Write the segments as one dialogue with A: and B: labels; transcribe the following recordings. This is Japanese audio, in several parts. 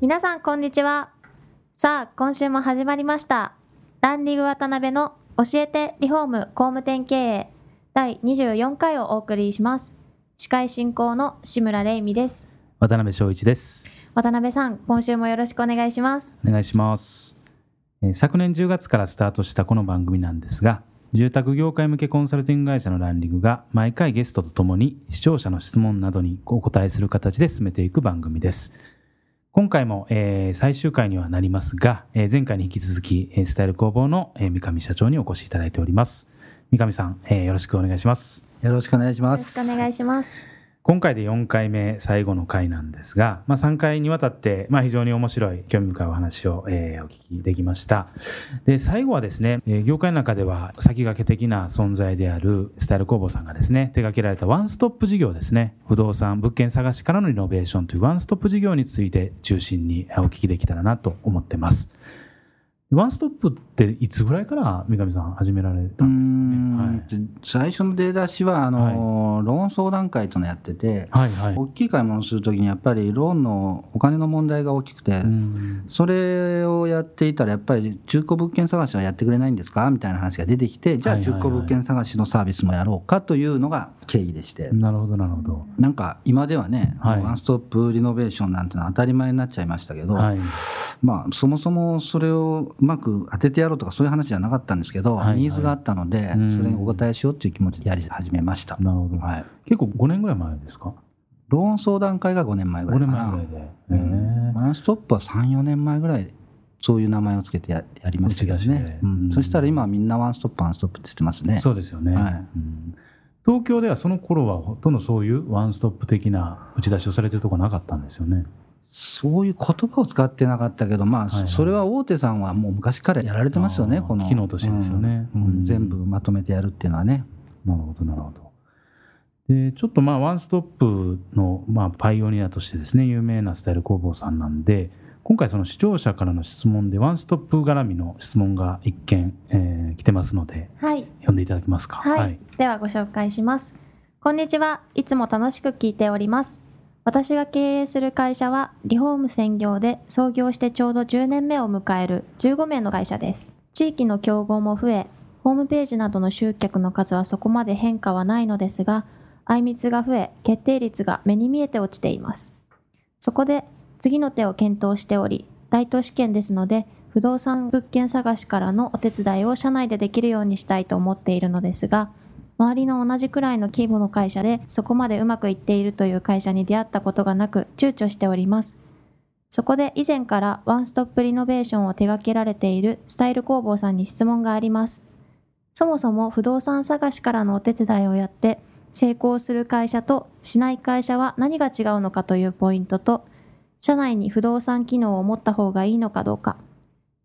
A: 皆さんこんにちは。さあ今週も始まりました。ランリグ渡辺の教えてリフォーム工務店経営第24回をお送りします。司会進行の志村玲美です。
B: 渡辺翔一です。
A: 渡辺さん今週もよろしくお願いします。
B: お願いします、えー昨年10月からスタートしたこの番組なんですが住宅業界向けコンサルティング会社のランリグが毎回ゲストとともに視聴者の質問などにお答えする形で進めていく番組です今回も、えー最終回にはなりますが、えー前回に引き続き、えースタイル工房の、えー三上社長にお越しいただいております。三上さん、えーよろしくお願いします。
C: よろしくお願いし
A: よ
C: ます。
A: ろしくお願いします
B: 今回で4回目最後の回なんですが、まあ、3回にわたって、まあ、非常に面白い興味深いお話を、えーお聞きできました。で最後はですね、業界の中では先駆け的な存在であるスタイル工房さんがですね手掛けられたワンストップ事業ですね。不動産物件探しからのリノベーションというワンストップ事業について中心にお聞きできたらなと思ってます。ワンストップっていつぐらいから三上さん始められたんですかね？
C: うーん。最初の出だしはあの、ローン相談会というのをやってて、
B: はいはい。はい
C: 大きい買い物をするときにやっぱりローンのお金の問題が大きくて、
B: うん。
C: それをやっていたらやっぱり中古物件探しはやってくれないんですか？みたいな話が出てきてじゃあ
B: はいはいはい。
C: 中古物件探しのサービスもやろうかというのが経緯でして。
B: なるほどなるほど。
C: なんか今ではね、
B: はい。
C: ワンストップリノベーションなんてのは当たり前になっちゃいましたけど、
B: はい
C: まあ、そもそもそれをうまく当ててやろうとかそういう話じゃなかったんですけど、
B: はいはい。
C: ニーズがあったので、
B: うん。
C: それにお答えしようという気持ちでやり始めました。
B: なるほど、
C: はい、
B: 結構5年ぐらい前ですか？
C: ローン相談会が5年前ぐ
B: 5
C: らいかな。
B: 5年前ぐらいで、
C: うん、ワンストップは3、4年前ぐらい、そういう名前をつけてややりましたけどね、うん。
B: うん。
C: そしたら今はみんなワンストップ、ワンストップって言ってますね。
B: そうですよね、
C: はい。
B: うん。東京ではその頃はほとんどそういうワンストップ的な打ち出しをされてるところなかったんですよね
C: そういう言葉を使ってなかったけど、まあ、
B: はいはい。
C: それは大手さんはもう昔からやられてますよね、この。
B: 機能としてですよね。
C: うん。
B: うん。
C: 全部まとめてやるっていうのはね。
B: なるほどなるほど。でちょっとまあワンストップのまあパイオニアとしてですね有名なスタイル工房さんなんで今回その視聴者からの質問でワンストップ絡みの質問が一件、えー来てますので
A: はい。
B: 読んでいただけますか？
A: はい、ではご紹介します。こんにちは。いつも楽しく聞いております。私が経営する会社はリフォーム専業で創業してちょうど10年目を迎える15名の会社です。地域の競合も増え、ホームページなどの集客の数はそこまで変化はないのですが、あいみつが増え、決定率が目に見えて落ちています。そこで次の手を検討しており、大都市圏ですので、不動産物件探しからのお手伝いを社内でできるようにしたいと思っているのですが、周りの同じくらいの規模の会社でそこまでうまくいっているという会社に出会ったことがなく躊躇しております。そこで以前からワンストップリノベーションを手掛けられているスタイル工房さんに質問があります。そもそも不動産探しからのお手伝いをやって成功する会社としない会社は何が違うのかというポイントと、社内に不動産機能を持った方がいいのかどうか、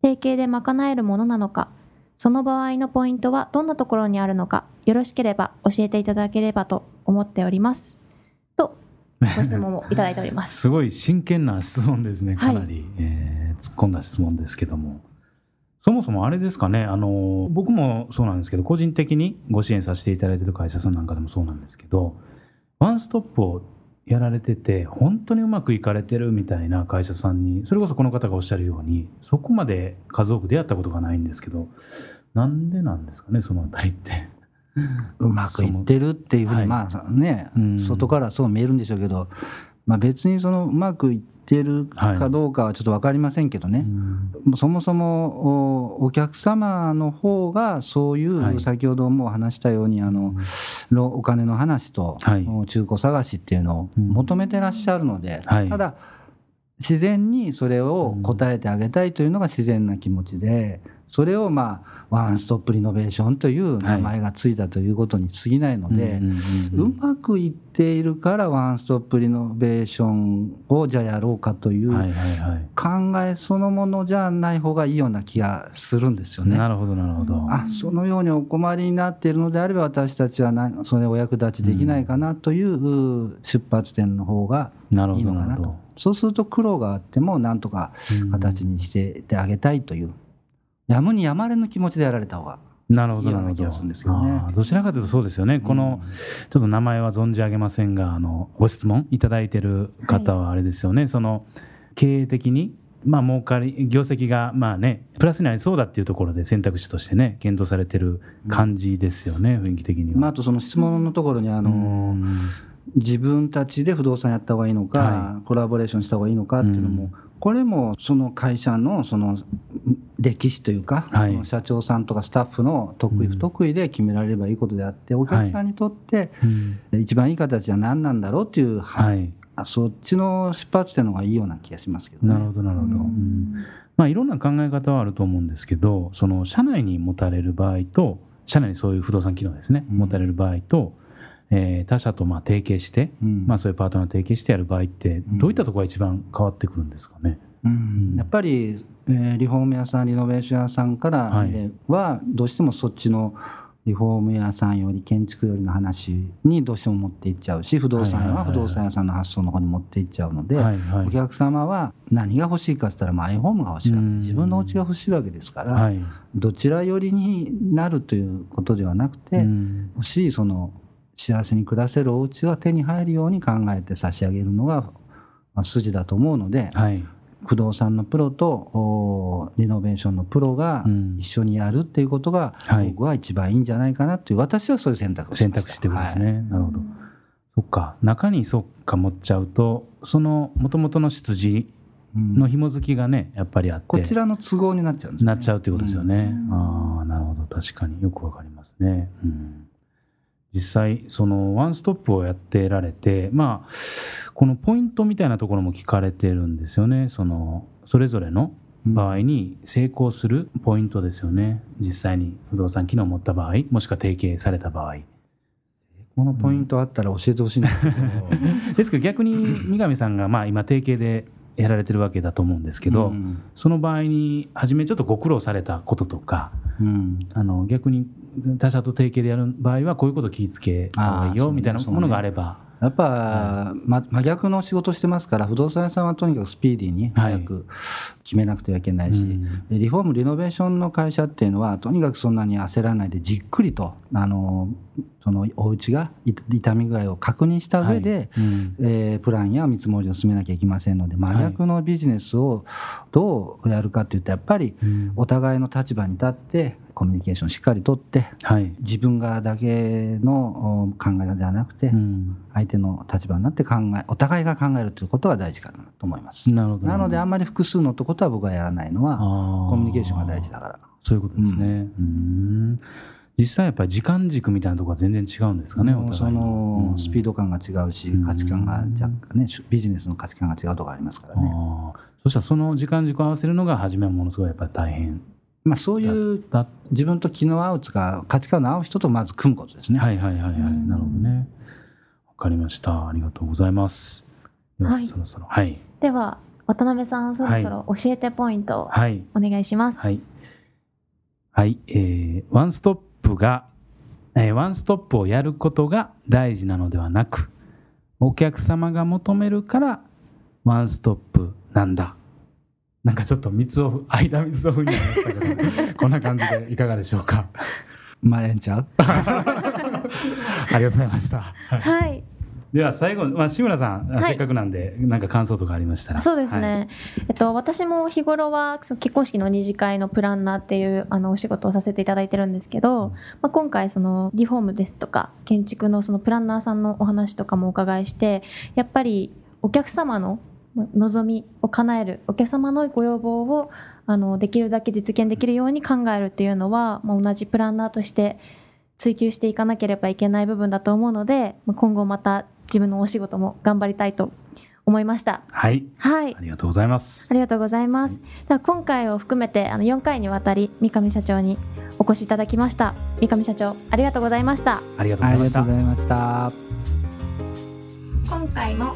A: 提携で賄えるものなのか、その場合のポイントはどんなところにあるのか、よろしければ教えていただければと思っております。と、ご質問をいただいております。
B: すごい真剣な質問ですね、
A: はい
B: かなり、えー突っ込んだ質問ですけども、そもそもあれですかね、あの僕もそうなんですけど、個人的にご支援させていただいている会社さんなんかでもそうなんですけど、ワンストップをやられてて、本当にうまくいかれてるみたいな会社さんに、それこそこの方がおっしゃるように、そこまで数多く出会ったことがないんですけど、なんでなんですかね、そのあたりって。
C: うまくいってるっていうふうに、
B: はい
C: まあね、
B: うん
C: 外からそう見えるんでしょうけど、まあ、別にそのうまくいってるかどうかはちょっと分かりませんけどね、そもそもおお客様の方がそうい
B: はい。う
C: 先ほども話したようにあのろお金の話と中古探しっていうのを
B: うん。
C: 求めてらっしゃるので、
B: はい。
C: ただ自然にそれを答えてあげたいというのが自然な気持ちでそれをまあワンストップリノベーションという名前がついたということに過ぎないので、うまくいっているからワンストップリノベーションをじゃあやろうかという考えそのものじゃない方がいいような気がするんですよね。
B: なるほどなるほど。
C: あそのようにお困りになっているのであれば私たちはなそれお役立ちできないかなという出発点の方がいいのかなと。そうすると苦労があってもなんとか形にしててあげたいという。やむにやまれぬ気持ちでやられた方が
B: なるほどなるほど、ね、どちらかというとそうですよね、うん、このちょっと名前は存じ上げませんがあのご質問いただいてる方はあれですよね、はい、その経営的にまあ儲かり業績がまあねプラスになりそうだっていうところで選択肢としてね検討されてる感じですよね、うん、雰囲気的には。
C: まあ、あとその質問のところにあの、うん。自分たちで不動産やった方がいいのか、はい、コラボレーションした方がいいのかっていうのも、これもその会社のその歴史というか、はい、社長さんとかスタッフの得意不得意で決められればいいことであって、お客さんにとって一番いい形は何なんだろうっていう、はい、そっちの出発点の方がいいような気がしますけど、
B: ね、なるほどなるほど、うん、まあいろんな考え方はあると思うんですけどその社内に持たれる場合と社内にそういう不動産機能ですね、うん、持たれる場合とえー、他社とまあ提携して、うん、まあ、そういうパートナー提携してやる場合ってどういったところが一番変わってくるんですかね？
C: うん、やっぱり、えー、リフォーム屋さんリノベーション屋さんからはどうしてもそっちのリフォーム屋さんより建築よりの話にどうしても持っていっちゃうし不動産屋は不動産屋さんの発想の方に持っていっちゃうので、お客様は何が欲しいかっつったらマイホームが欲しいわけで自分のお家が欲しいわけですから、はい、どちら寄りになるということではなくて欲しいその幸せに暮らせるお家が手に入るように考えて差し上げるのが筋だと思うので、はい、不動産のプロとリノベーションのプロが一緒にやるっていうことが、僕は一番いいんじゃないかなという、私はそういう選択を
B: 選択肢ってことですね、はい、なるほど。そっか。中にそっか持っちゃうとそのもともとの出自の紐付きがねやっぱりあって
C: こちらの都合になっちゃうんです、
B: ね、なっちゃうっていうことですよね、うん、ああなるほど。確かに。よくわかりますね。うん。実際そのワンストップをやってられてまあこのポイントみたいなところも聞かれてるんですよね。そのそれぞれの場合に成功するポイントですよね。実際に不動産機能を持った場合もしくは提携された場合。
C: このポイントあったら教えてほしいん ですけど、
B: ですけど逆に三上さんがまあ今提携でやられてるわけだと思うんですけど、うん、その場合に初めちょっとご苦労されたこととか、うん、あの逆に他社と提携でやる場合はこういうこと気をつけた方がいいよみたいなものがあれば。
C: やっぱ、はい、ま、真逆の仕事してますから不動産屋さんはとにかくスピーディーに早く決めなくてはいけないし、はい、リフォームリノベーションの会社っていうのはとにかくそんなに焦らないでじっくりとあのそのお家が痛み具合を確認した上で、はい。うん、えー、プランや見積もりを進めなきゃいけませんので真逆のビジネスをどうやるかというとやっぱりお互いの立場に立ってコミュニケーションしっかりとって、はい、自分がだけの考えではなくて、うん、相手の立場になって考えお互いが考えるということが大事かなと思います。なのであんまり複数のってことは僕はやらないのはコミュニケーションが大事だから。
B: そういうことですね。うん。実際やっぱり時間軸みたいなところは全然違うんですかね、
C: そのスピード感が違うし、価値観が若干ね、ビジネスの価値観が違うところありますからね。
B: そしたらその時間軸を合わせるのが初めはものすごいやっぱり大変
C: まあ、そういう自分と気の合うつか価値観の合う人とまず組むことですね。
B: はいはいはいはい、なるほどね。わかりました。ありがとうございます。
A: はい、そろそろはい。では渡辺さんそろそろ教えてポイントをお願いします。
B: はい。はい、はい、えー、ワンストップが、えー、ワンストップをやることが大事なのではなく、お客様が求めるからワンストップなんだ。なんかちょっと蜜を間蜜を踏んでましたけどこんな感じでいかがでしょうか？
C: まあええんちゃう？
B: ありがとうございました
A: はい。
B: では最後、まあ、志村さん、はい、せっかくなんで何か感想とかありましたら？
A: そうですね、はい、えっと、私も日頃は結婚式の二次会のプランナーっていうあのお仕事をさせていただいてるんですけど、まあ、今回そのリフォームですとか建築のそのプランナーさんのお話とかもお伺いしてやっぱりお客様の望みを叶えるお客様のご要望をあのできるだけ実現できるように考えるっていうのは、まあ、同じプランナーとして追求していかなければいけない部分だと思うので今後また自分のお仕事も頑張りたいと思いました。
B: はい。
A: はい
B: あ。りがとうございます。
A: ありがとうございます。では今回を含めてあの4回にわたり三上社長にお越しいただきました。三上社長ありがとうございました。
B: ありがとうございました
C: ありがとうご。ざいました。
A: 今回も